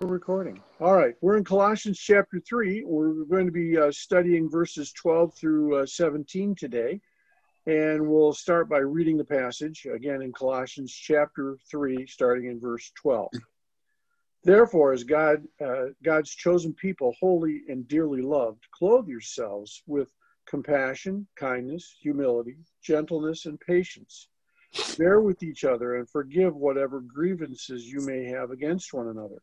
We're recording. All right, we're in Colossians chapter 3. We're going to be uh, studying verses 12 through uh, 17 today. And we'll start by reading the passage again in Colossians chapter 3, starting in verse 12. Therefore, as God, uh, God's chosen people, holy and dearly loved, clothe yourselves with compassion, kindness, humility, gentleness, and patience. Bear with each other and forgive whatever grievances you may have against one another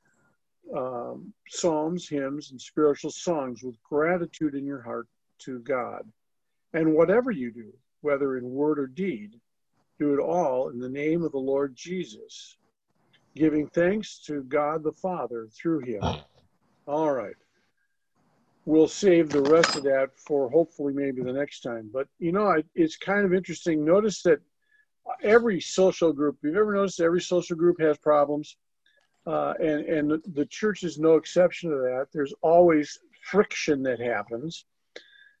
um, psalms, hymns, and spiritual songs with gratitude in your heart to God. And whatever you do, whether in word or deed, do it all in the name of the Lord Jesus, giving thanks to God the Father through him. All right. We'll save the rest of that for hopefully maybe the next time. But you know, it's kind of interesting. Notice that every social group, you've ever noticed every social group has problems? Uh, and and the church is no exception to that. There's always friction that happens,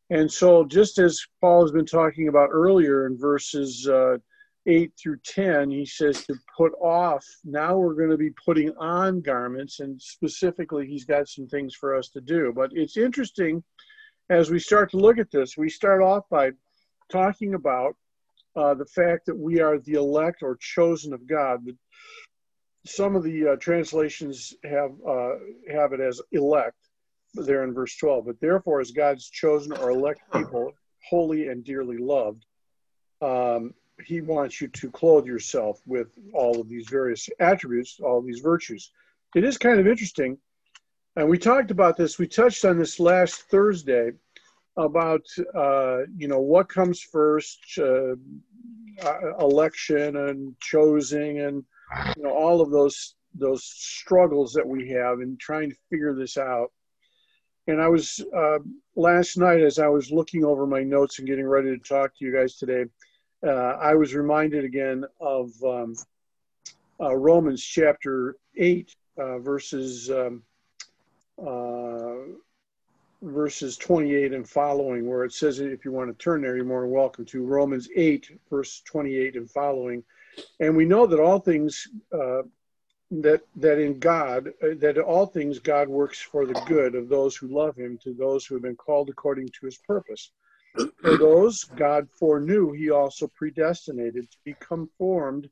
and so just as Paul has been talking about earlier in verses uh, eight through ten, he says to put off. Now we're going to be putting on garments, and specifically, he's got some things for us to do. But it's interesting as we start to look at this. We start off by talking about uh, the fact that we are the elect or chosen of God. Some of the uh, translations have uh, have it as elect there in verse 12 but therefore as god's chosen or elect people holy and dearly loved um, he wants you to clothe yourself with all of these various attributes all these virtues. It is kind of interesting and we talked about this we touched on this last thursday about uh, you know what comes first uh, uh, election and choosing and you know all of those those struggles that we have in trying to figure this out. And I was uh, last night as I was looking over my notes and getting ready to talk to you guys today, uh, I was reminded again of um, uh, Romans chapter eight, uh, verses um, uh, verses 28 and following, where it says, if you want to turn there, you're more than welcome to Romans 8, verse 28 and following. And we know that all things uh, that that in God uh, that all things God works for the good of those who love Him, to those who have been called according to His purpose. For those God foreknew, He also predestinated to be conformed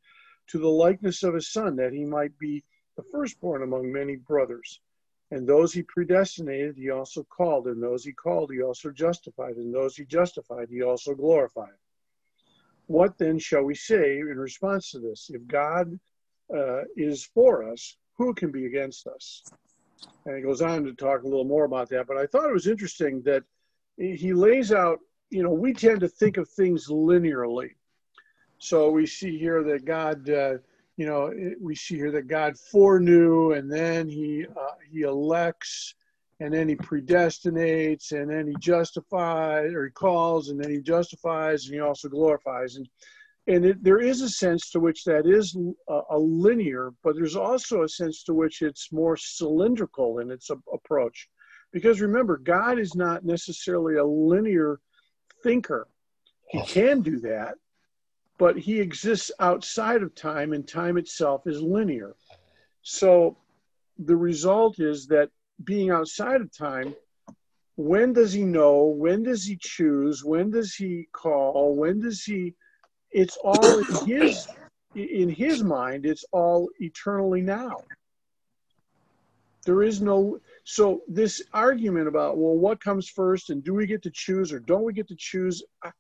to the likeness of His Son, that He might be the firstborn among many brothers. And those He predestinated, He also called, and those He called, He also justified, and those He justified, He also glorified. What then shall we say in response to this? If God uh, is for us, who can be against us? And he goes on to talk a little more about that. But I thought it was interesting that he lays out, you know, we tend to think of things linearly. So we see here that God, uh, you know, we see here that God foreknew and then he, uh, he elects and then he predestinates and then he justifies or he calls and then he justifies and he also glorifies. And and it, there is a sense to which that is a, a, linear but there's also a sense to which it's more cylindrical in its a, approach. Because remember god is not necessarily a linear thinker. He can do that but he exists outside of time and time itself is linear. So the result is that being outside of time, when does he know? When does he choose? When does he call? When does he? It's all in his in his mind. It's all eternally now. There is no so this argument about well, what comes first, and do we get to choose or don't we get to choose? I,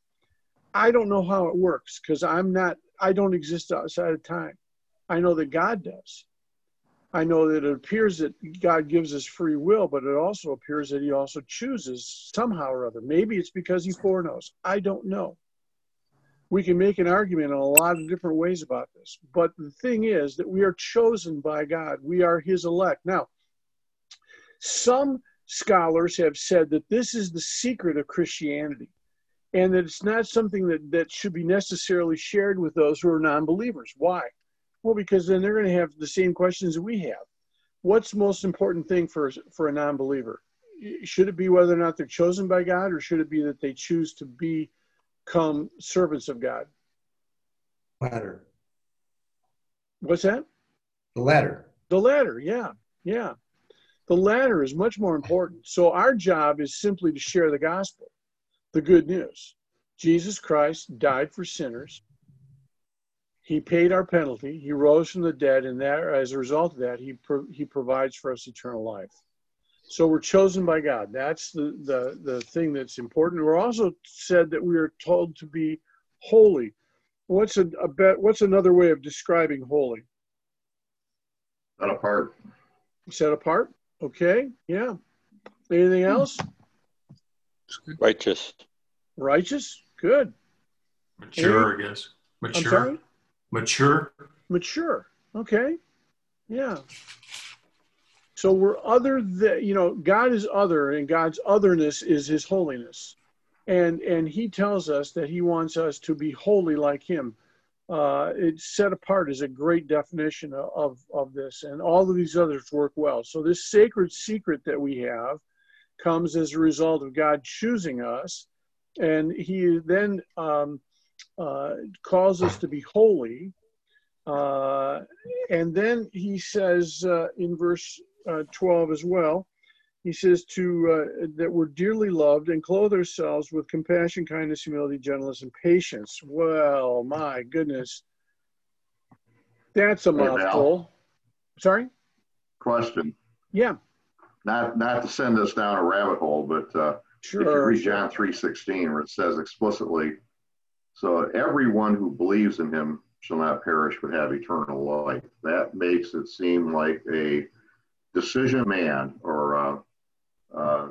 I don't know how it works because I'm not. I don't exist outside of time. I know that God does. I know that it appears that God gives us free will, but it also appears that He also chooses somehow or other. Maybe it's because He foreknows. I don't know. We can make an argument in a lot of different ways about this. But the thing is that we are chosen by God, we are His elect. Now, some scholars have said that this is the secret of Christianity and that it's not something that, that should be necessarily shared with those who are non believers. Why? Well, because then they're going to have the same questions that we have. What's the most important thing for, for a non believer? Should it be whether or not they're chosen by God, or should it be that they choose to become servants of God? Latter. What's that? The latter. The latter, yeah, yeah. The latter is much more important. So our job is simply to share the gospel, the good news. Jesus Christ died for sinners. He paid our penalty. He rose from the dead, and that, as a result of that, he pro- he provides for us eternal life. So we're chosen by God. That's the the the thing that's important. We're also said that we are told to be holy. What's a, a bet? What's another way of describing holy? Set apart. Set apart. Okay. Yeah. Anything hmm. else? Righteous. Righteous. Good. Mature, I guess. I'm Mature. Mature. Mature. Okay. Yeah. So we're other than you know, God is other, and God's otherness is His holiness, and and He tells us that He wants us to be holy like Him. Uh, it's set apart is a great definition of of this, and all of these others work well. So this sacred secret that we have comes as a result of God choosing us, and He then um, uh, calls us to be holy. Uh, and then he says uh, in verse uh, 12 as well, he says to uh, that we're dearly loved and clothe ourselves with compassion, kindness, humility, gentleness, and patience. Well, my goodness, that's a Hey, Val. mouthful. Sorry. Question. Yeah. Not not to send us down a rabbit hole, but uh, if you read John three sixteen, where it says explicitly, so everyone who believes in him shall not perish but have eternal life. That makes it seem like a decision man or uh, uh,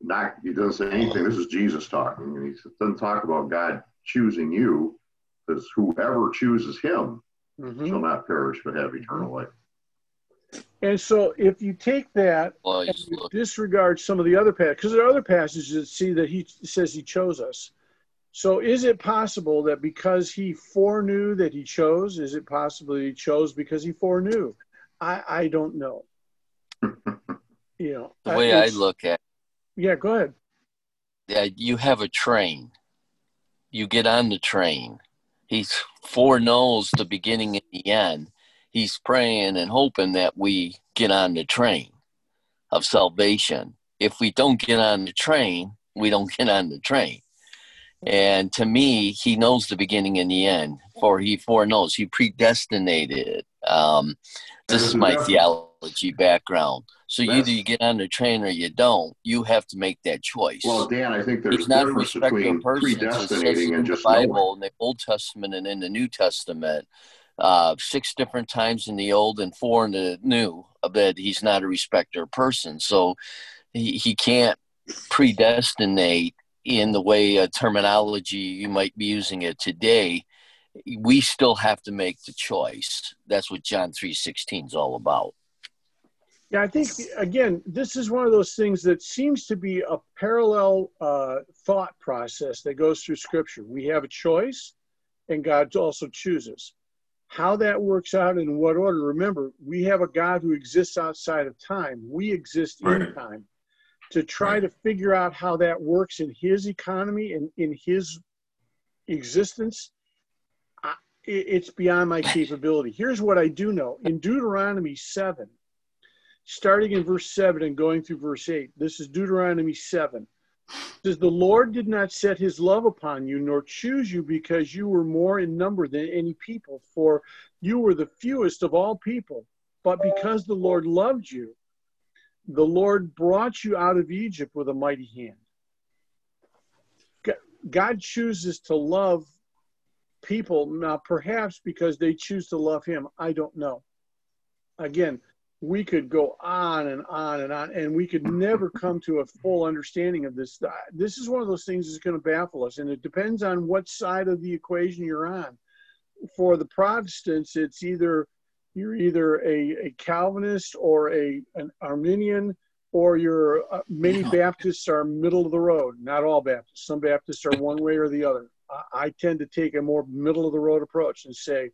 not. He doesn't say anything. This is Jesus talking, and he doesn't talk about God choosing you, because whoever chooses him Mhm. shall not perish but have eternal life. And so if you take that Well, and you disregard some of the other passages, because there are other passages that see that he says he chose us. So is it possible that because he foreknew that he chose, is it possible he chose because he foreknew? I, I don't know. You know, the way I look at Yeah, go ahead. it, you have a train. You get on the train. He foreknows the beginning and the end. He's praying and hoping that we get on the train of salvation. If we don't get on the train, we don't get on the train. And to me, he knows the beginning and the end, for he foreknows. He predestinated. Um, this is my theology background. So That's- either you get on the train or you don't. You have to make that choice. Well, Dan, I think there's He's not a difference respecter between of persons. It says predestinating in and the just knowing. Bible, in the Old Testament and in the New Testament, uh, six different times in the Old and four in the New, that he's not a respecter of persons. So he, he can't predestinate in the way uh, terminology you might be using it today. We still have to make the choice. That's what John three sixteen is all about. Yeah, I think again, this is one of those things that seems to be a parallel uh, thought process that goes through Scripture. We have a choice, and God also chooses. How that works out in what order? Remember, we have a God who exists outside of time. We exist in time. To try Right. to figure out how that works in His economy and in His existence, I, it's beyond my capability. Here's what I do know: in Deuteronomy seven starting in verse 7 and going through verse 8. This is Deuteronomy 7. It says, The Lord did not set his love upon you, nor choose you because you were more in number than any people, for you were the fewest of all people. But because the Lord loved you, the Lord brought you out of Egypt with a mighty hand. God chooses to love people, now perhaps because they choose to love him. I don't know. Again, we could go on and on and on, and we could never come to a full understanding of this. Uh, this is one of those things that's going to baffle us, and it depends on what side of the equation you're on. For the Protestants, it's either you're either a, a Calvinist or a an Arminian or you're uh, many Baptists are middle of the road. Not all Baptists. Some Baptists are one way or the other. I, I tend to take a more middle of the road approach and say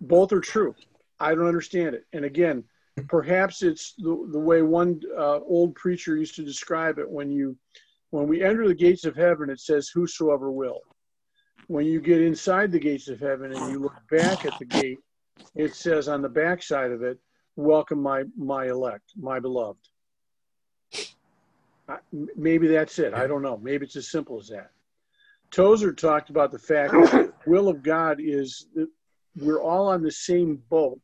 both are true. I don't understand it. And again, perhaps it's the, the way one uh, old preacher used to describe it when you when we enter the gates of heaven it says whosoever will when you get inside the gates of heaven and you look back at the gate it says on the back side of it welcome my my elect my beloved. I- maybe that's it. I don't know. Maybe it's as simple as that. Tozer talked about the fact that the will of god is that we're all on the same boat.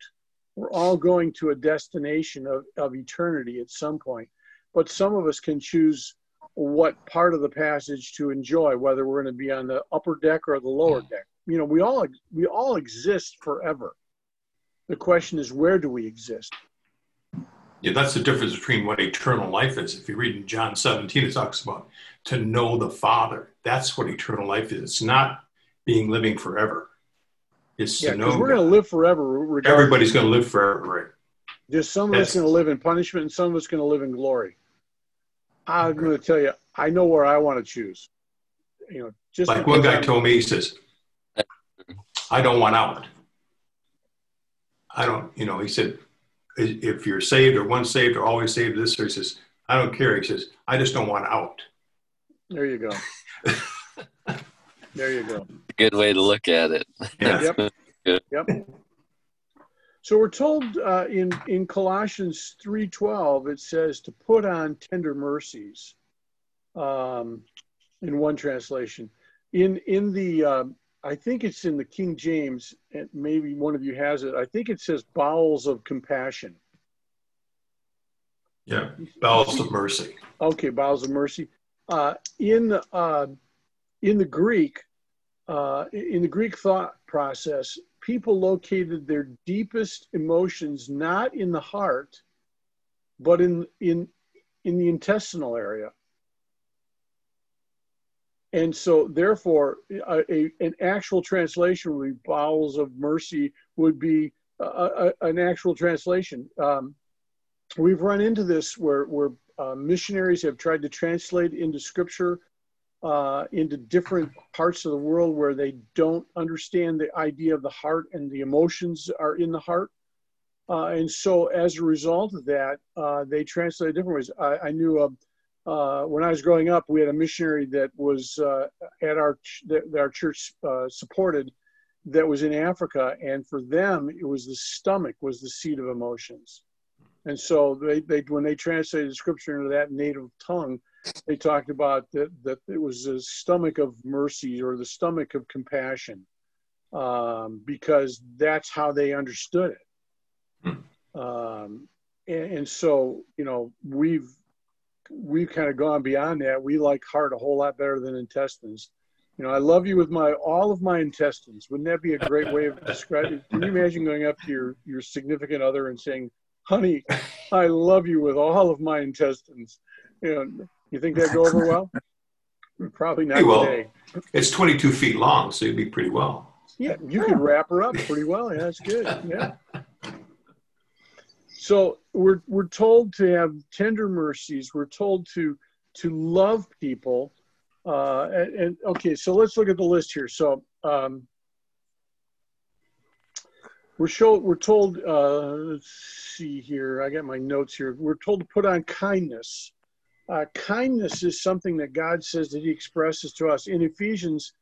We're all going to a destination of, of eternity at some point. But some of us can choose what part of the passage to enjoy whether we're going to be on the upper deck or the lower deck. You know we all we all exist forever the question is where do we exist Yeah, that's the difference between what eternal life is. If you read in John 17, it talks about to know the Father. That's what eternal life is. It's not being living forever. It's yeah to know we're going to live forever regardless. everybody's going to live forever, right? Just some of us going to live in punishment and some of us going to live in glory. I'm going to tell you, I know where I want to choose. You know, just Like one guy I'm- told me, he says, I don't want out. I don't, you know, he said, if you're saved or once saved or always saved, this, or he says, I don't care. He says, I just don't want out. There you go. there you go. Good way to look at it. Yeah. Yep. Yep. So we're told uh, in in Colossians three twelve it says to put on tender mercies. Um, in one translation, in in the um, I think it's in the King James, and maybe one of you has it. I think it says bowels of compassion. Yeah. Bowels of mercy. Okay, bowels of mercy. Uh, in uh, in the Greek, uh, in the Greek thought process, people located their deepest emotions not in the heart, but in in in the intestinal area. And so, therefore, a, a, an actual translation would be bowels of mercy would be a, a, an actual translation. Um, we've run into this where, where uh, missionaries have tried to translate into scripture uh, into different parts of the world where they don't understand the idea of the heart and the emotions are in the heart. Uh, and so, as a result of that, uh, they translate different ways. I, I knew uh, uh, when I was growing up, we had a missionary that was uh, at our ch- that our church uh, supported that was in Africa, and for them, it was the stomach was the seat of emotions. And so they, they when they translated scripture into that native tongue, they talked about that, that it was the stomach of mercy or the stomach of compassion, um, because that's how they understood it. Um, and, and so, you know, we've we've kind of gone beyond that. We like heart a whole lot better than intestines. You know, I love you with my all of my intestines. Wouldn't that be a great way of describing? Can you imagine going up to your your significant other and saying, "Honey, I love you with all of my intestines"? You know, you think that'd go over well? Probably not Pretty well. today. It's 22 feet long, so you'd be pretty well. Yeah, you could wrap her up pretty well. Yeah, that's good. Yeah. So we're we're told to have tender mercies. We're told to to love people. Uh, and, and okay, so let's look at the list here. So um, we're show, we're told. Uh, let's see here. I got my notes here. We're told to put on kindness. Uh, kindness is something that God says that He expresses to us in Ephesians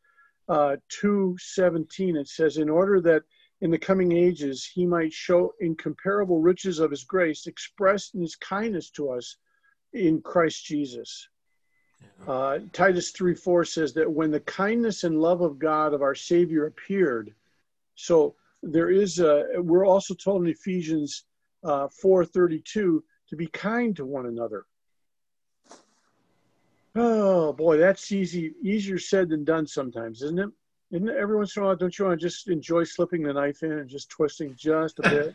uh, two seventeen. It says, "In order that in the coming ages He might show incomparable riches of His grace, expressed in His kindness to us in Christ Jesus." Uh, Titus 3 4 says that when the kindness and love of God of our Savior appeared, so there is a, we're also told in Ephesians uh, 4:32 to be kind to one another. Oh boy, that's easy, easier said than done sometimes, isn't it? Isn't it? Every once in a while, don't you want to just enjoy slipping the knife in and just twisting just a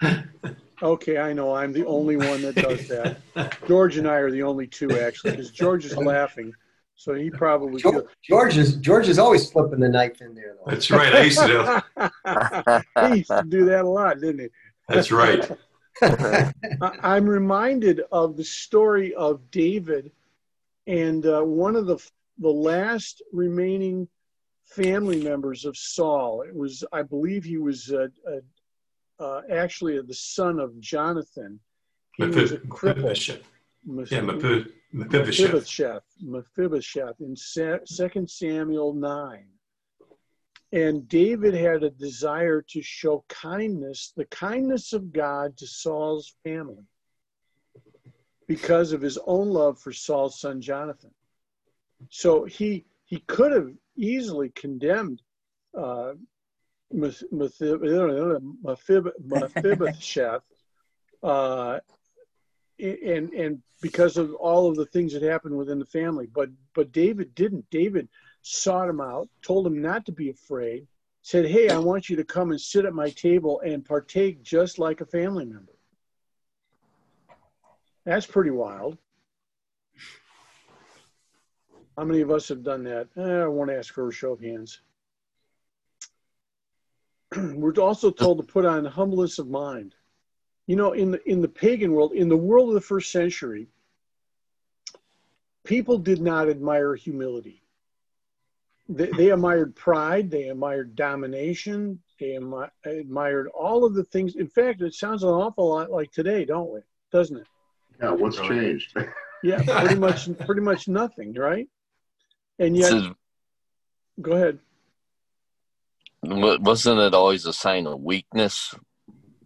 bit? Okay, I know I'm the only one that does that. George and I are the only two actually, because George is laughing, so he probably. George, George is George is always flipping the knife in there though. That's right. I used to do. he used to do that a lot, didn't he? That's right. I'm reminded of the story of David and uh, one of the the last remaining family members of Saul. It was, I believe, he was uh, uh, uh actually the son of Jonathan. He was a cripple. Yeah, Mephibosheth. Mephibosheth in Second Samuel nine. And David had a desire to show kindness, the kindness of God to Saul's family because of his own love for Saul's son Jonathan. So he he could have easily condemned uh, Mephibosheth, uh, and and because of all of the things that happened within the family, but but David didn't. David sought him out, told him not to be afraid, said, "Hey, I want you to come and sit at my table and partake just like a family member." That's pretty wild. How many of us have done that? Eh, I won't ask for a show of hands. We're also told to put on humbleness of mind. You know, in the in the pagan world, in the world of the first century, people did not admire humility. They, they admired pride, they admired domination, they admired all of the things. In fact, it sounds an awful lot like today, don't we? Doesn't it? Yeah, what's changed? yeah, pretty much, pretty much nothing, right? And yet, is, go ahead. Wasn't it always a sign of weakness?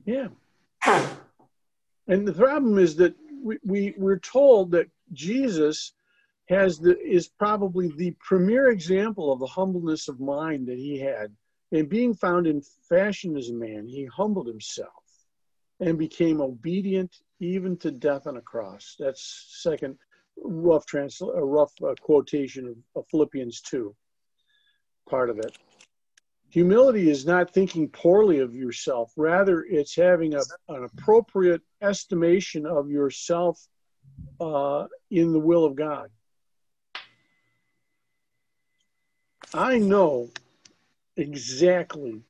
Yeah. And the problem is that we, we we're told that Jesus has the is probably the premier example of the humbleness of mind that he had. And being found in fashion as a man, he humbled himself and became obedient even to death on a cross. That's second rough transl- a rough uh, quotation of, of Philippians 2, part of it. Humility is not thinking poorly of yourself. Rather, it's having a, an appropriate estimation of yourself uh, in the will of God. I know exactly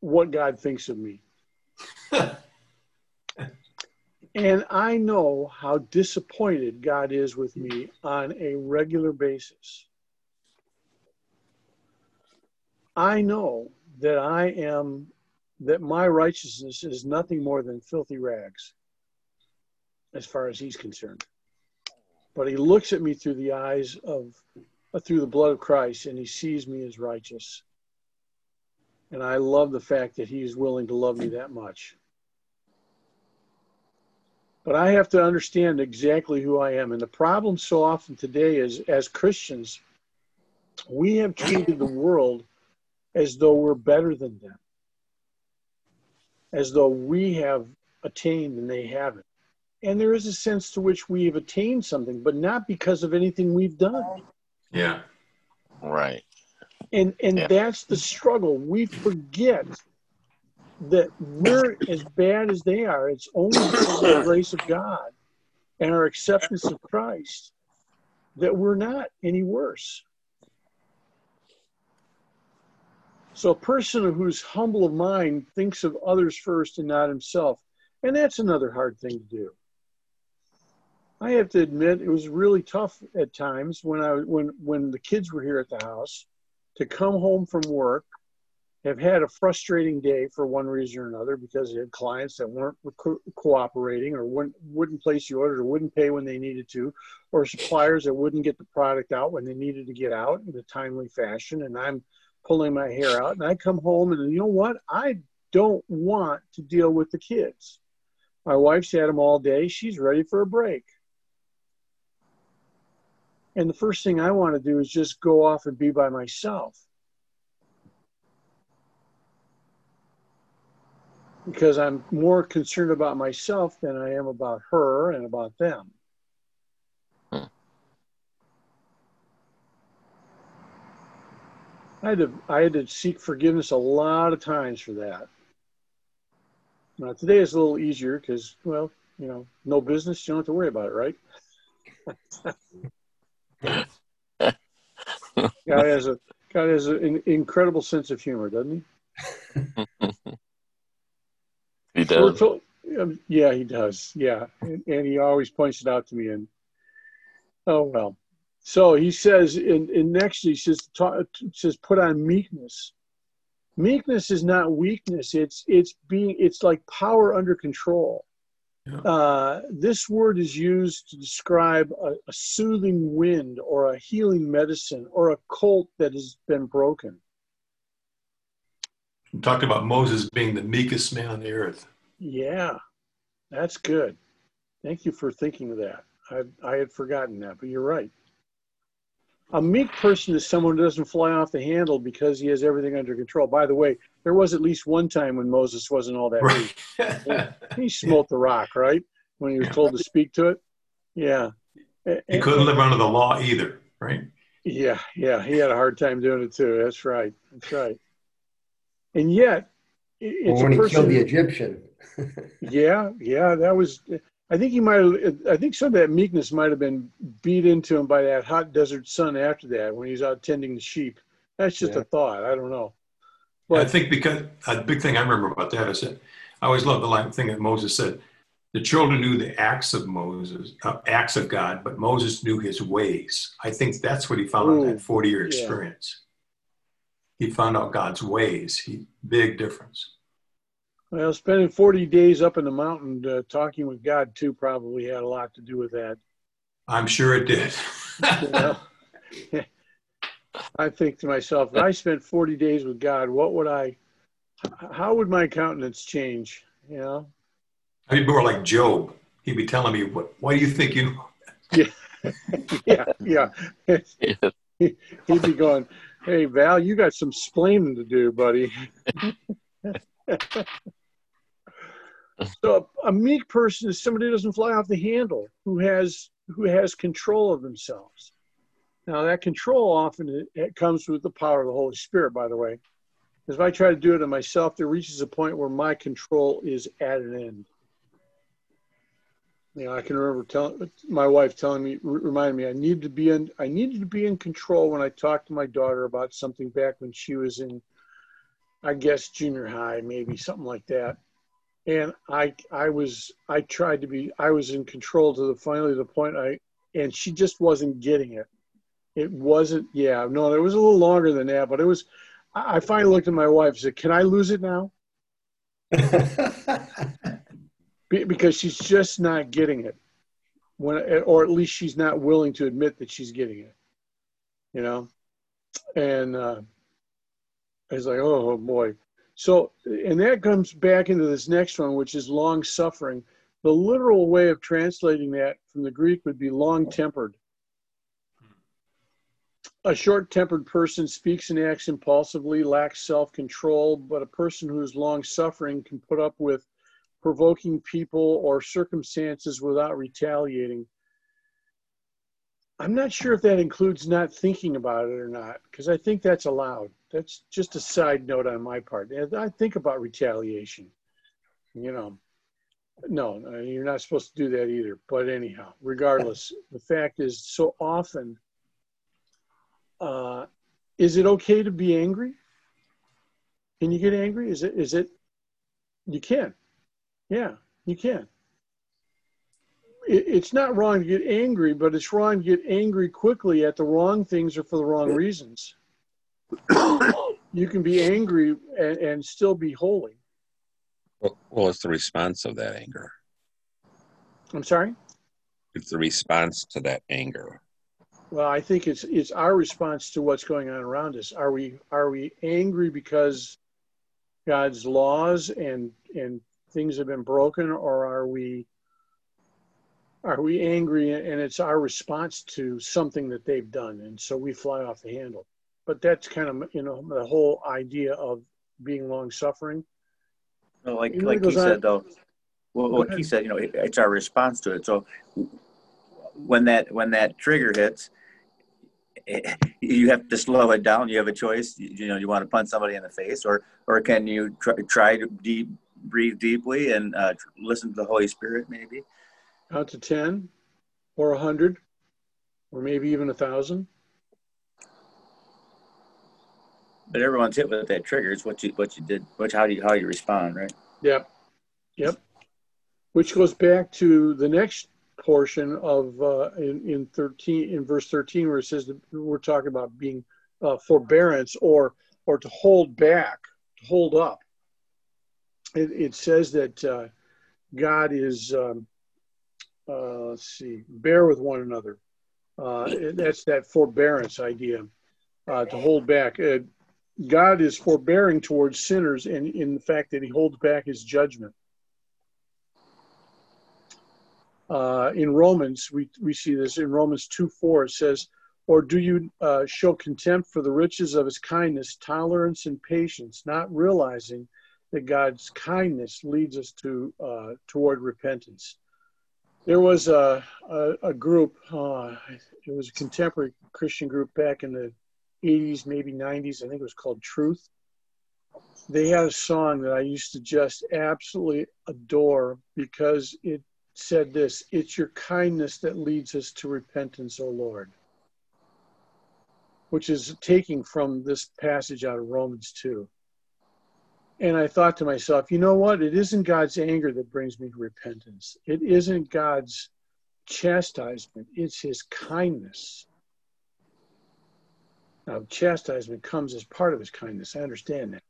what God thinks of me. And I know how disappointed God is with me on a regular basis. I know that I am, that my righteousness is nothing more than filthy rags as far as he's concerned. But he looks at me through the eyes of, uh, through the blood of Christ, and he sees me as righteous. And I love the fact that he is willing to love me that much. But I have to understand exactly who I am. And the problem so often today is as Christians, we have treated the world as though we're better than them, as though we have attained and they haven't. And there is a sense to which we have attained something, but not because of anything we've done. Yeah. Right. And and yeah. that's the struggle. We forget that we're as bad as they are. It's only the grace of God and our acceptance of Christ that we're not any worse. So, a person who's humble of mind thinks of others first and not himself. And that's another hard thing to do. I have to admit, it was really tough at times when I when when the kids were here at the house to come home from work have had a frustrating day for one reason or another because they had clients that weren't co- cooperating or wouldn't, wouldn't place the order or wouldn't pay when they needed to, or suppliers that wouldn't get the product out when they needed to get out in a timely fashion. And I'm pulling my hair out. And I come home and you know what? I don't want to deal with the kids. My wife's had them all day. She's ready for a break. And the first thing I want to do is just go off and be by myself because I'm more concerned about myself than I am about her and about them. Hmm. I had to I had to seek forgiveness a lot of times for that. Now today is a little easier because well, you know, no business, you don't have to worry about it, right? God has a God has an incredible sense of humor, doesn't he? He does. Um, yeah, he does. Yeah, and, and, he always points it out to me. And oh well. So he says in, in next he says says put on meekness. Meekness is not weakness. It's it's being it's like power under control. Yeah. Uh, this word is used to describe a, a soothing wind or a healing medicine or a colt that has been broken. Talked about Moses being the meekest man on the earth. Yeah, that's good. Thank you for thinking of that. I, I had forgotten that, but you're right. A meek person is someone who doesn't fly off the handle because he has everything under control. By the way, there was at least one time when Moses wasn't all that right. meek. he smote the rock, right? When he was told to speak to it. Yeah. He couldn't live under the law either, right? Yeah, yeah. He had a hard time doing it too. That's right. That's right. And yet, it's when he person, killed the Egyptian. yeah, yeah, that was. I think he might have. I think some of that meekness might have been beat into him by that hot desert sun after that when he's out tending the sheep. That's just yeah. a thought. I don't know. But, I think because a big thing I remember about that is that I always love the thing that Moses said. The children knew the acts of Moses, uh, acts of God, but Moses knew his ways. I think that's what he found Ooh, in that 40 year experience. Yeah. He found out God's ways. He, big difference. Well, spending 40 days up in the mountain uh, talking with God, too, probably had a lot to do with that. I'm sure it did. I think to myself, if I spent 40 days with God, what would I, how would my countenance change? You know? I'd be more like Job. He'd be telling me, what, why do you think you know? yeah, yeah, yeah. He'd be going, hey, Val, you got some splaining to do, buddy. so a meek person is somebody who doesn't fly off the handle, who has who has control of themselves. Now that control often it, it comes with the power of the Holy Spirit, by the way. Because if I try to do it on myself, there reaches a point where my control is at an end. Know, I can remember telling my wife telling me, reminding me, I needed to be in, I needed to be in control when I talked to my daughter about something back when she was in, I guess junior high, maybe something like that and I I was I tried to be I was in control to the finally the point I and she just wasn't getting it. It wasn't yeah no it was a little longer than that but it was I finally looked at my wife and said can I lose it now because she's just not getting it when or at least she's not willing to admit that she's getting it you know and uh, I was like oh boy so, and that comes back into this next one, which is long suffering. The literal way of translating that from the Greek would be long tempered. A short tempered person speaks and acts impulsively, lacks self control, but a person who is long suffering can put up with provoking people or circumstances without retaliating. I'm not sure if that includes not thinking about it or not, because I think that's allowed. That's just a side note on my part. I think about retaliation. You know, no, you're not supposed to do that either. But anyhow, regardless, the fact is, so often, uh, is it okay to be angry? Can you get angry? Is it? Is it? You can. Yeah, you can it's not wrong to get angry, but it's wrong to get angry quickly at the wrong things or for the wrong reasons. you can be angry and, and still be holy. Well, well, it's the response of that anger. I'm sorry. It's the response to that anger. Well, I think it's it's our response to what's going on around us. Are we are we angry because God's laws and and things have been broken, or are we are we angry? And it's our response to something that they've done. And so we fly off the handle. But that's kind of you know the whole idea of being long suffering. Well, like like he said though well what he said you know it's our response to it. So when that when that trigger hits you have to slow it down. You have a choice. You, you know you want to punch somebody in the face or or can you try, try to deep breathe deeply and uh, listen to the holy spirit maybe out to 10 or 100 or maybe even a 1,000. But everyone's hit with that trigger. It's what you what you did, which how do you how you respond, right? Yep. Yep. which goes back to the next portion of uh, in, in 13 in verse 13 where it says that we're talking about being uh, forbearance or or to hold back to hold up it, it says that uh, god is um, uh, let's see bear with one another. Uh, that's that forbearance idea uh, to hold back. God is forbearing towards sinners and in the fact that he holds back his judgment. Uh, in Romans, we, we see this in Romans 2 4, it says, Or do you uh, show contempt for the riches of his kindness, tolerance, and patience, not realizing that God's kindness leads us to uh, toward repentance? There was a, a, a group, uh, it was a contemporary Christian group back in the 80s, maybe 90s, I think it was called Truth. They had a song that I used to just absolutely adore because it said this It's your kindness that leads us to repentance, O Lord, which is taking from this passage out of Romans 2. And I thought to myself, you know what? It isn't God's anger that brings me to repentance, it isn't God's chastisement, it's His kindness. Now, chastisement comes as part of His kindness. I understand that.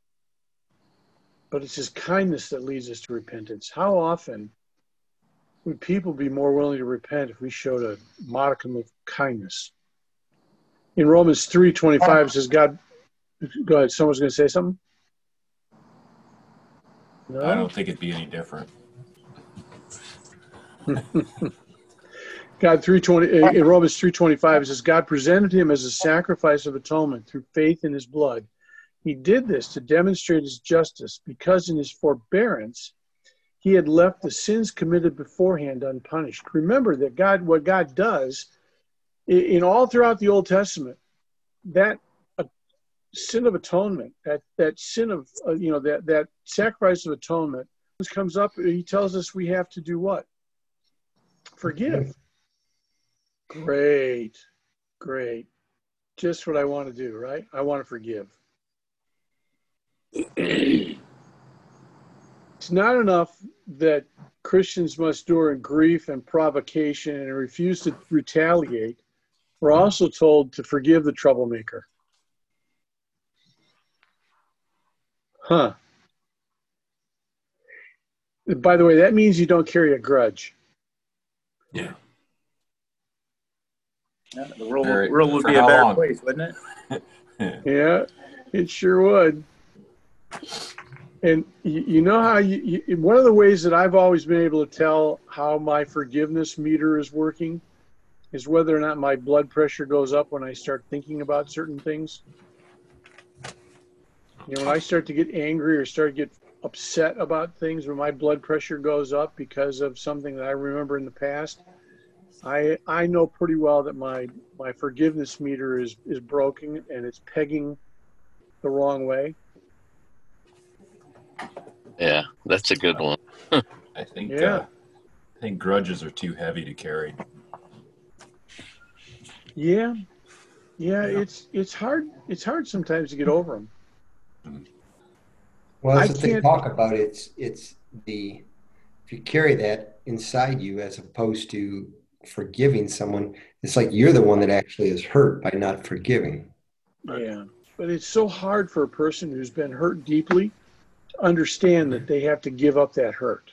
But it's His kindness that leads us to repentance. How often would people be more willing to repent if we showed a modicum of kindness? In Romans 3.25 it says, God, go ahead, someone's going to say something? No? I don't think it'd be any different. God 320 eh, in Romans 3:25 it says God presented him as a sacrifice of atonement through faith in his blood. He did this to demonstrate his justice because in his forbearance he had left the sins committed beforehand unpunished. Remember that God, what God does in all throughout the Old Testament, that sin of atonement, that that sin of uh, you know that that sacrifice of atonement comes up. He tells us we have to do what? Forgive. Great, great. Just what I want to do, right? I want to forgive. It's not enough that Christians must endure grief and provocation and refuse to retaliate. We're also told to forgive the troublemaker. Huh. By the way, that means you don't carry a grudge. Yeah. yeah the world, Very, world would be a better long? place, wouldn't it? yeah, it sure would. And you, you know how you, you, one of the ways that I've always been able to tell how my forgiveness meter is working is whether or not my blood pressure goes up when I start thinking about certain things. You know, when I start to get angry or start to get upset about things, when my blood pressure goes up because of something that I remember in the past, I I know pretty well that my my forgiveness meter is is broken and it's pegging the wrong way. Yeah, that's a good one. I think. Yeah. Uh, I think grudges are too heavy to carry. Yeah. yeah, yeah. It's it's hard. It's hard sometimes to get over them. Mm-hmm. Well, as they talk about it's it's the if you carry that inside you as opposed to forgiving someone, it's like you're the one that actually is hurt by not forgiving. Yeah, but it's so hard for a person who's been hurt deeply to understand that they have to give up that hurt.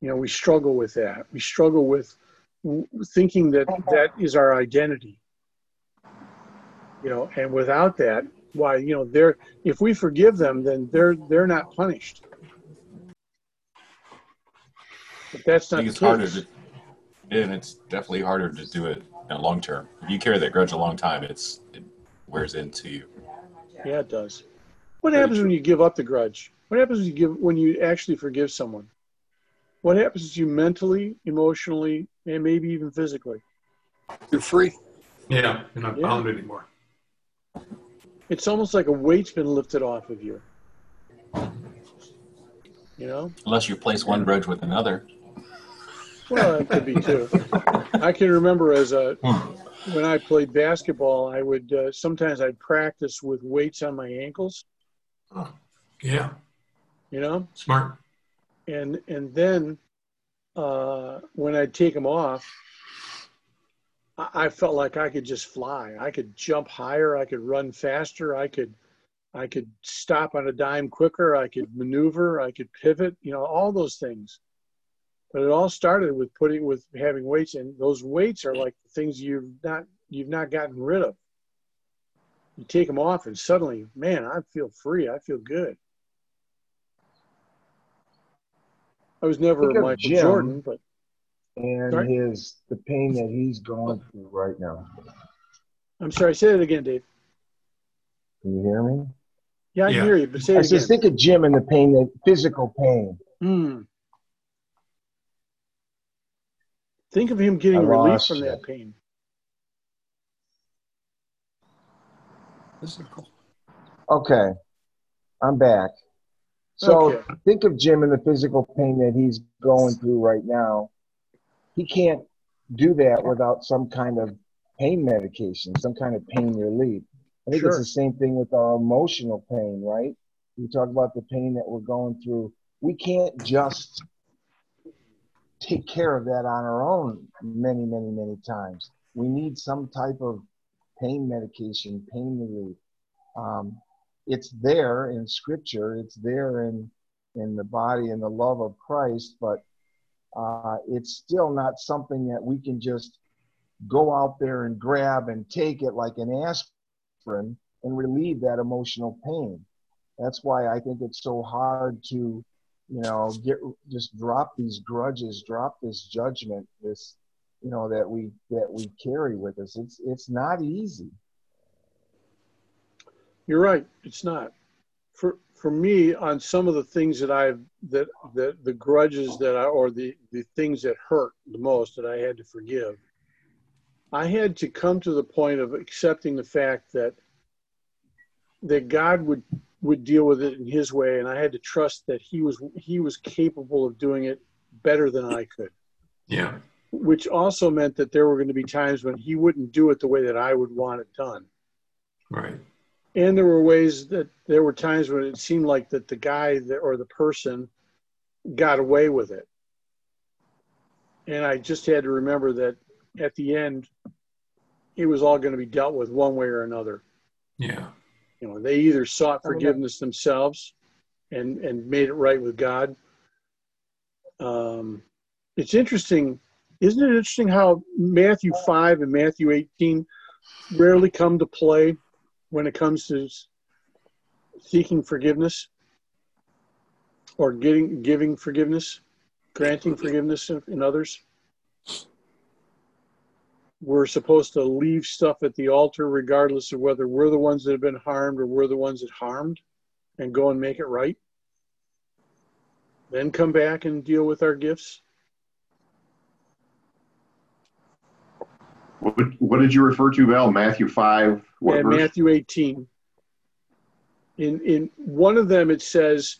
You know, we struggle with that. We struggle with thinking that that is our identity. You know, and without that, why, you know, they're if we forgive them, then they're they're not punished. But that's not. I think it's harder to, and it's definitely harder to do it in long term. If you carry that grudge a long time, it's it wears into you. Yeah, it does. What happens when you give up the grudge? What happens when you give when you actually forgive someone? What happens to you mentally, emotionally, and maybe even physically? You're free. Yeah, you're not yeah. bound anymore. It's almost like a weight's been lifted off of you. You know? Unless you place one grudge with another. Well, that could be too. I can remember as a when I played basketball, I would uh, sometimes I'd practice with weights on my ankles Oh, yeah. You know? Smart. and and then uh, when I'd take them off, I, felt like I could just fly. I could jump higher. I could run faster. I could I could stop on a dime quicker. I could maneuver. I could pivot. You know, all those things. But it all started with putting with having weights, and those weights are like things you've not you've not gotten rid of. You take them off, and suddenly, man, I feel free. I feel good. I was never Michael Jim Jordan, but and sorry? his the pain that he's going through right now. I'm sorry. Say it again, Dave. Can you hear me? Yeah, I yeah. hear you. But say I just think of Jim and the pain, the physical pain. Hmm. Think of him getting relief from that pain. Physical. Okay, I'm back. So okay. think of Jim and the physical pain that he's going through right now. He can't do that without some kind of pain medication, some kind of pain relief. I think sure. it's the same thing with our emotional pain, right? We talk about the pain that we're going through. We can't just take care of that on our own many, many, many times. We need some type of pain medication, pain relief. Um, it's there in scripture it's there in in the body and the love of christ but uh, it's still not something that we can just go out there and grab and take it like an aspirin and relieve that emotional pain that's why i think it's so hard to you know get just drop these grudges drop this judgment this you know that we that we carry with us it's it's not easy you're right. It's not. For for me, on some of the things that I've that that the grudges that I or the the things that hurt the most that I had to forgive, I had to come to the point of accepting the fact that that God would would deal with it in His way, and I had to trust that He was He was capable of doing it better than I could. Yeah. Which also meant that there were going to be times when He wouldn't do it the way that I would want it done. Right and there were ways that there were times when it seemed like that the guy that, or the person got away with it. And i just had to remember that at the end it was all going to be dealt with one way or another. Yeah. You know they either sought forgiveness themselves and and made it right with god. Um it's interesting isn't it interesting how matthew 5 and matthew 18 rarely come to play when it comes to seeking forgiveness or getting giving forgiveness, granting forgiveness in others. We're supposed to leave stuff at the altar regardless of whether we're the ones that have been harmed or we're the ones that harmed and go and make it right. Then come back and deal with our gifts. What, what did you refer to, Val? Matthew 5? What Matthew 18. In, in one of them, it says,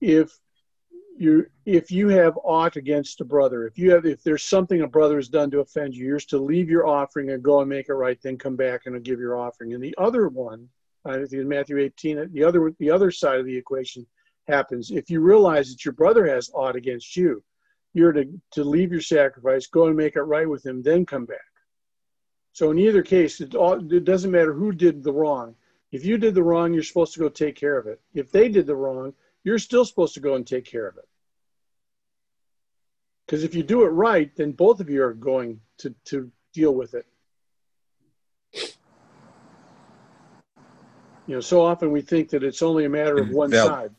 if you if you have aught against a brother, if you have if there's something a brother has done to offend you, you're to leave your offering and go and make it right, then come back and give your offering. And the other one, I think in Matthew 18, the other the other side of the equation happens. If you realize that your brother has aught against you, you're to, to leave your sacrifice, go and make it right with him, then come back. So in either case, it, all, it doesn't matter who did the wrong. If you did the wrong, you're supposed to go take care of it. If they did the wrong, you're still supposed to go and take care of it. Because if you do it right, then both of you are going to, to deal with it. You know, so often we think that it's only a matter of one side.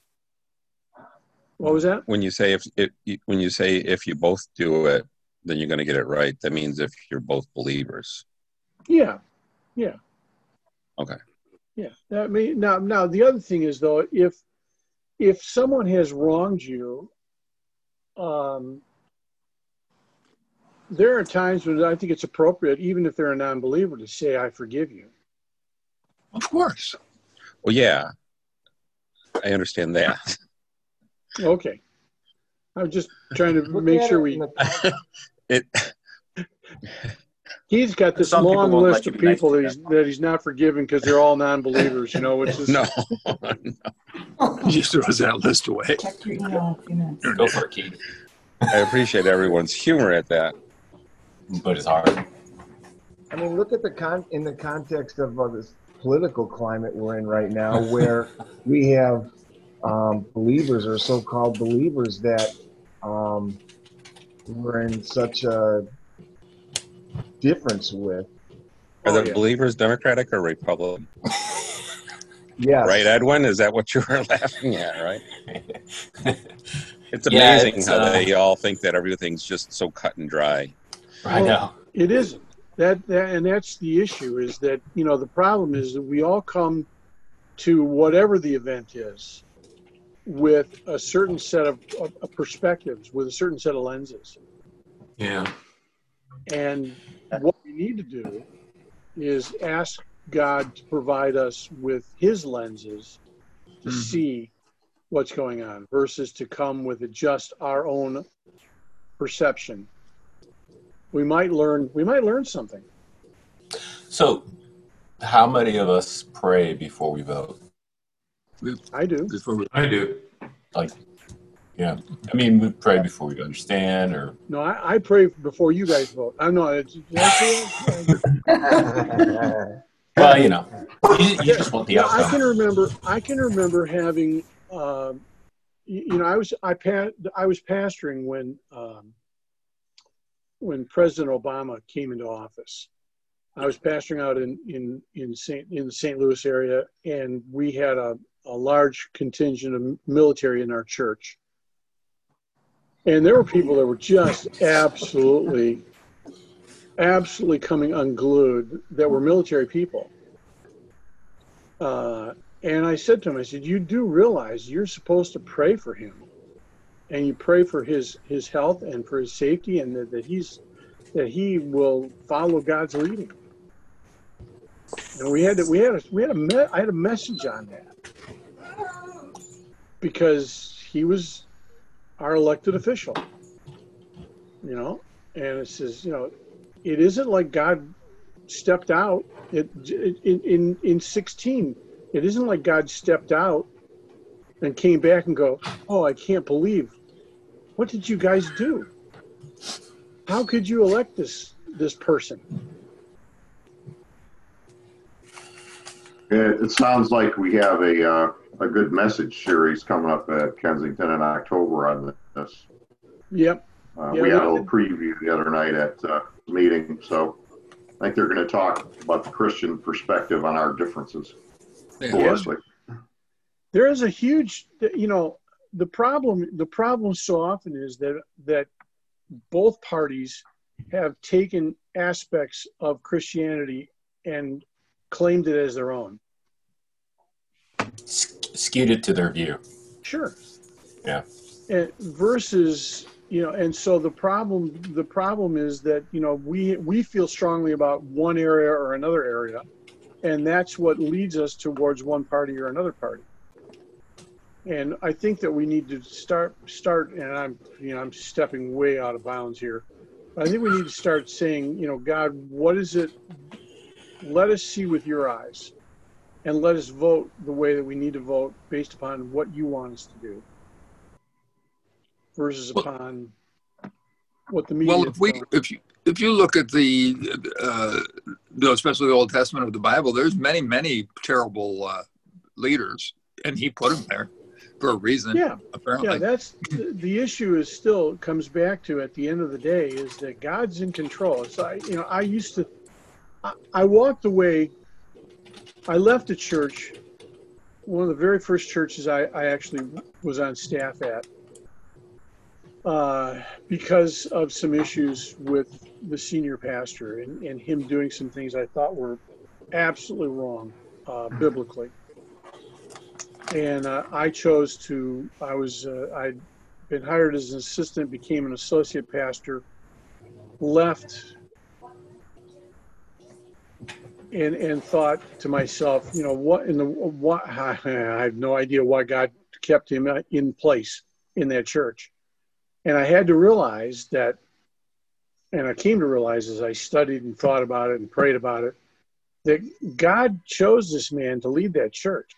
What was that? When you say if, if when you say if you both do it, then you're going to get it right. That means if you're both believers. Yeah, yeah. Okay. Yeah. I mean, now, now the other thing is though, if if someone has wronged you, um, there are times when I think it's appropriate, even if they're a non-believer, to say, "I forgive you." Of course. Well, yeah, I understand that. Okay. I'm just trying to make sure we. it He's got this Some long list let of you be nice people that he's, that he's not forgiven because they're all non-believers. You know, it's just, No. He just throws that list away. Check your email in a few minutes. Go for it, Keith. I appreciate everyone's humor at that. But it's hard. I mean, look at the con in the context of uh, this political climate we're in right now, where we have um, believers or so-called believers that um, we're in such a difference with. Are Oh, the yeah. believers Democratic or Republican? Yes. Right, Edwin? Is that what you were laughing at, right? It's Yeah, amazing it's, how uh, they all think that everything's just so cut and dry. I know. it isn't. That, that, and that's the issue is that, you know, the problem is that we all come to whatever the event is with a certain set of, of, of perspectives, with a certain set of lenses. Yeah. And what we need to do is ask God to provide us with His lenses to Mhm. see what's going on versus to come with just our own perception. We might learn. We might learn something. So, how many of us pray before we vote? I do. Before we- I do. Like, yeah. I mean, we pray before we understand, or No, I, I pray before you guys vote. I know. It's, well, you know, you, you just want the Yeah, I can remember. I can remember having. Um, you, you know, I was I pa- I was pastoring when um, when President Obama came into office. I was pastoring out in in in Saint in the St. Louis area, and we had a a large contingent of military in our church. And there were people that were just absolutely, absolutely coming unglued that were military people. Uh, and I said to him, I said, "You do realize you're supposed to pray for him, and you pray for his his health and for his safety, and that, that he's that he will follow God's leading." And we had to, we had a, we had a me- I had a message on that because he was our elected official, you know, and it says, you know, it isn't like God stepped out it, in, in, in 16. It isn't like God stepped out and came back and go, oh, I can't believe. What did you guys do? How could you elect this this person? It, it sounds like we have a, uh, a good message series coming up at Kensington in October on this. Yep. Uh, Yeah, we had a little preview the other night at uh, meeting, so I think they're going to talk about the Christian perspective on our differences. Yeah. There is a huge you know the problem the problem so often is that that both parties have taken aspects of christianity and claimed it as their own S- skewed it to their view. sure. Yeah. and versus you know and so the problem the problem is that you know we we feel strongly about one area or another area and that's what leads us towards one party or another party. And i think that we need to start start and i'm you know i'm stepping way out of bounds here. But i think we need to start saying you know god what is it? Let us see with your eyes and let us vote the way that we need to vote based upon what you want us to do versus Well- upon what the media Well, if we, if you, if you look at the, uh, the- especially the Old Testament of the Bible, there's many, many terrible uh, leaders, and he put them there for a reason. yeah apparently. yeah that's the, the issue is still comes back to at the end of the day is that god's in control it's I, you know i used to I, I walked away i left a church one of the very first churches i, I actually was on staff at uh, because of some issues with the senior pastor and, and him doing some things i thought were absolutely wrong uh, biblically and uh, I chose to. I was uh, I'd been hired as an assistant, became an associate pastor, left, and and thought to myself, you know, what in the what? I have no idea why God kept him in place in that church, and I had to realize that and I came to realize as I studied and thought about it and prayed about it, that God chose this man to lead that church.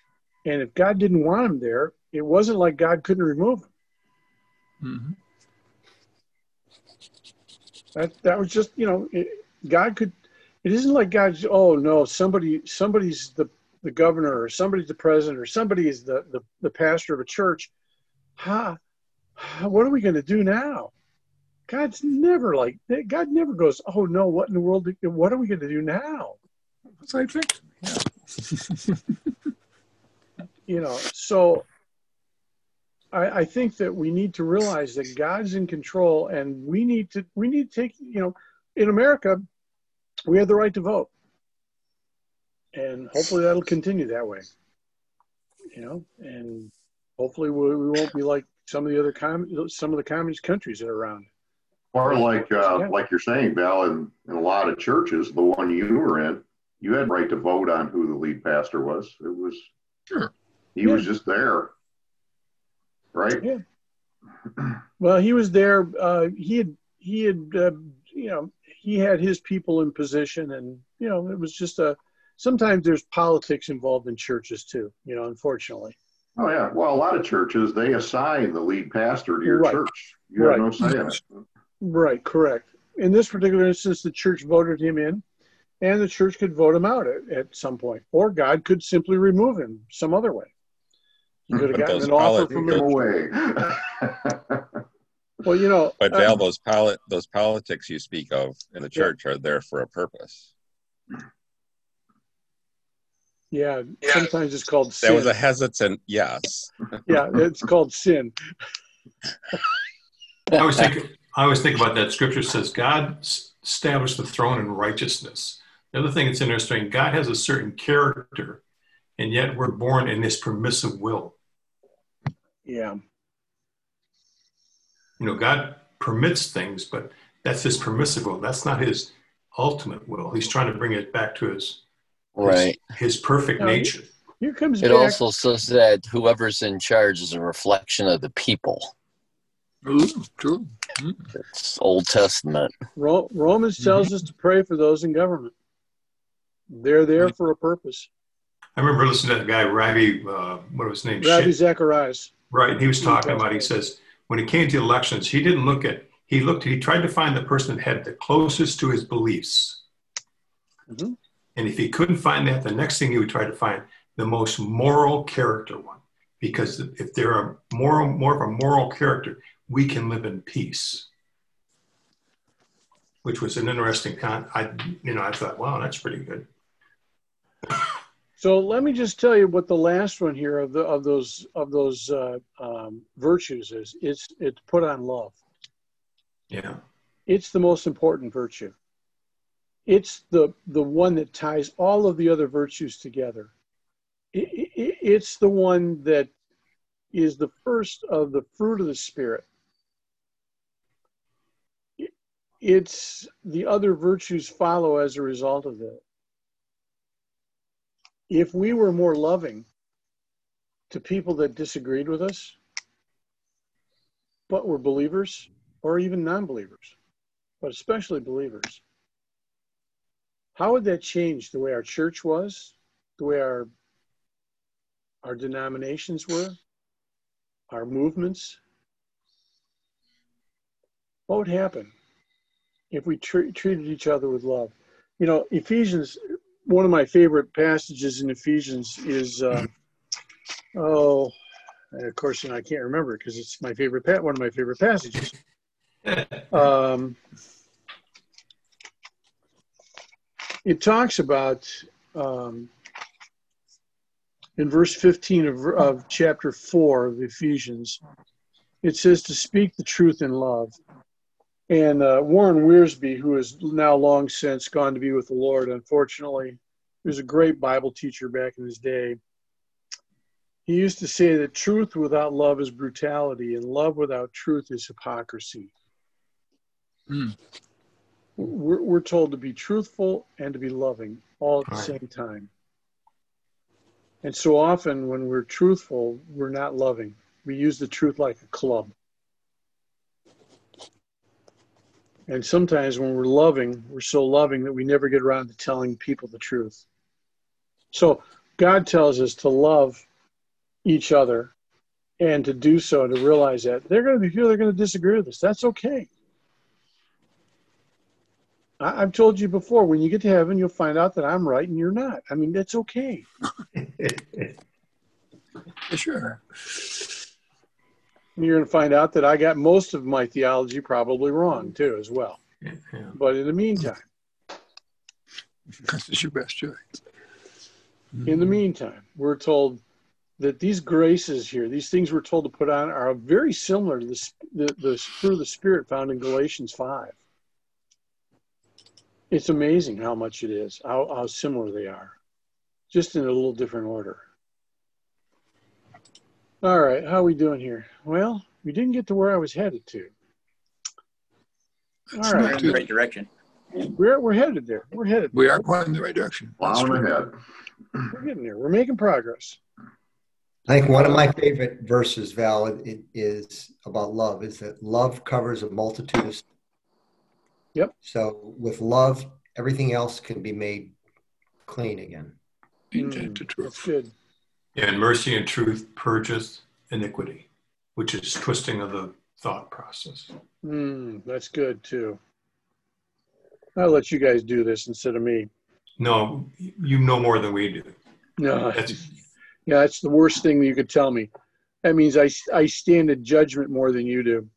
And if God didn't want him there, it wasn't like God couldn't remove him. Mm-hmm. That that was just you know it, God could. It isn't like God's. Oh no, somebody somebody's the the governor or somebody's the president or somebody is the the, the pastor of a church. Ha, huh, what are we going to do now? God's never like God never goes. Oh no, what in the world? What are we going to do now? That's I think. Yeah. you know, so I, I, think that we need to realize that God's in control, and we need to we need to take you know, in America, we have the right to vote, and hopefully that'll continue that way. You know, and hopefully we, we won't be like some of the other com- some of the communist countries that are around. Or like uh, yeah. like you're saying, Val, in, in a lot of churches, the one you were in, you had right to vote on who the lead pastor was. It was sure. He yeah. was just there right? Yeah. Well, he was there. Uh, he had he had uh, you know he had his people in position, and you know it was just a. Sometimes there's politics involved in churches too. You know, unfortunately. Oh yeah. Well, a lot of churches they assign the lead pastor to your right. church. You right. have no say in it. Right. Correct. In this particular instance, the church voted him in, and the church could vote him out at, at some point, or God could simply remove him some other way. You could have gotten an offer from him away. well, you know. But Dale, um, those polit- those politics you speak of in the church yeah. are there for a purpose. Yeah, yeah. sometimes it's called sin. That was a hesitant yes. yeah, it's called sin. I always think I always think about that scripture says God established the throne in righteousness. The other thing that's interesting, God has a certain character, and yet we're born in this permissive will. Yeah. You know, God permits things, but that's his permissive will. That's not his ultimate will. He's trying to bring it back to his right his, his perfect now, nature. Here comes it back. also says that whoever's in charge is a reflection of the people. Ooh, true. It's Old Testament. Romans tells mm-hmm. us to pray for those in government. They're there for a purpose. I remember listening to that guy, Ravi, uh, what was his name? Ravi Zacharias. Right. He was talking about, he says, when it came to elections, he didn't look at, he looked, he tried to find the person that had the closest to his beliefs. Mm-hmm. And if he couldn't find that, the next thing he would try to find the most moral character one. Because if they're a moral, more of a moral character, we can live in peace. Which was an interesting con. I, you know, I thought, wow, that's pretty good. So let me just tell you what the last one here of the of those of those uh, um, virtues is. It's it's put on love. Yeah. It's the most important virtue. It's the the one that ties all of the other virtues together. It, it, it's the one that is the first of the fruit of the spirit. It's the other virtues follow as a result of that if we were more loving to people that disagreed with us, but were believers or even non believers, but especially believers, how would that change the way our church was, the way our, our denominations were, our movements? What would happen if we tr- treated each other with love? You know, Ephesians one of my favorite passages in Ephesians is, uh, oh, of course, I can't remember because it's my favorite, pa- one of my favorite passages. Um, it talks about um, in verse 15 of, of chapter 4 of Ephesians, it says to speak the truth in love. And uh, Warren who has now long since gone to be with the Lord, unfortunately, he was a great Bible teacher back in his day. He used to say that truth without love is brutality, and love without truth is hypocrisy. Mm. We're, we're told to be truthful and to be loving all at the same time. And so often, when we're truthful, we're not loving. We use the truth like a club. And sometimes when we're loving, we're so loving that we never get around to telling people the truth. So God tells us to love each other and to do so to realize that they're going to be people they're going to disagree with us. That's okay. I, have told you before, when you get to heaven, you'll find out that I'm right and you're not. I mean, that's okay. sure. You're going to find out that I got most of my theology probably wrong too, as well. Yeah. But in the meantime, this is your best choice. In the meantime, we're told that these graces here, these things we're told to put on, are very similar to the, the, the fruit of the Spirit found in Galatians 5. It's amazing how much it is, how, how similar they are, just in a little different order. All right, how are we doing here? Well, we didn't get to where I was headed to. All right. We're in the right direction. We're, we're headed there. We're headed. We are going in the right direction. Plowing ahead. We're getting there. We're making progress. I think one of my favorite verses, Val, it is about love, is that love covers a multitude of Yep. So with love, everything else can be made clean again. Mm, truth. That's good. And mercy and truth purges iniquity, which is twisting of the thought process. Mm, that's good too. I'll let you guys do this instead of me. No, you know more than we do. No, that's, yeah, that's the worst thing that you could tell me. That means I, I stand in judgment more than you do.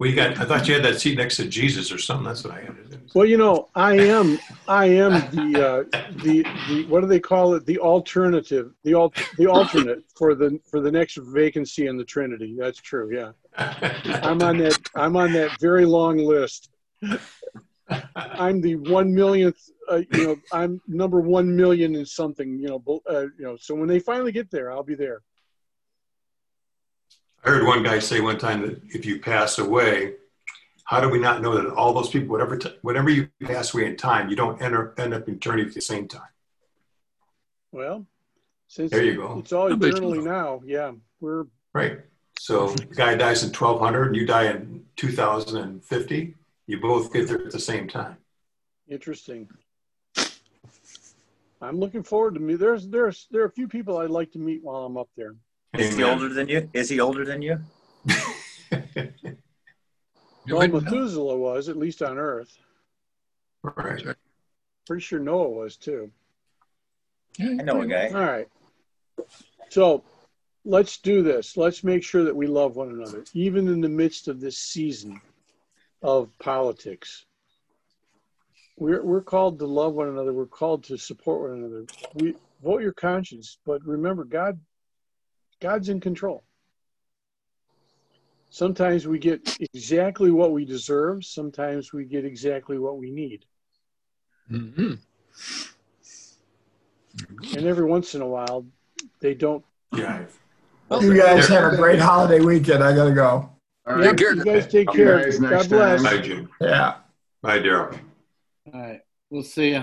You got. I thought you had that seat next to Jesus or something. That's what I had. Well, you know, I am. I am the uh, the the what do they call it? The alternative. The alt the alternate for the for the next vacancy in the Trinity. That's true. Yeah, I'm on that. I'm on that very long list. I'm the one millionth. Uh, you know, I'm number one million in something. You know, uh, you know. So when they finally get there, I'll be there. I heard one guy say one time that if you pass away, how do we not know that all those people, whatever, t- whenever you pass away in time, you don't enter, end up in eternity at the same time? Well, since there you go. It's all eternally now. Yeah, we're right. So the guy dies in 1200 and you die in 2050. You both get there at the same time. Interesting. I'm looking forward to me. There's there's there are a few people I'd like to meet while I'm up there. Is he older than you? Is he older than you? well, Methuselah was, at least on Earth. Right. Pretty sure Noah was too. I know a guy. All right. So let's do this. Let's make sure that we love one another, even in the midst of this season of politics. We're, we're called to love one another. We're called to support one another. We vote your conscience, but remember, God God's in control. Sometimes we get exactly what we deserve. Sometimes we get exactly what we need. Mm-hmm. And every once in a while, they don't. Yeah. You guys have a great holiday weekend. I gotta go. All right. You guys take care. God bless. Bye, Jim. Yeah. Bye, Daryl. All right. We'll see you.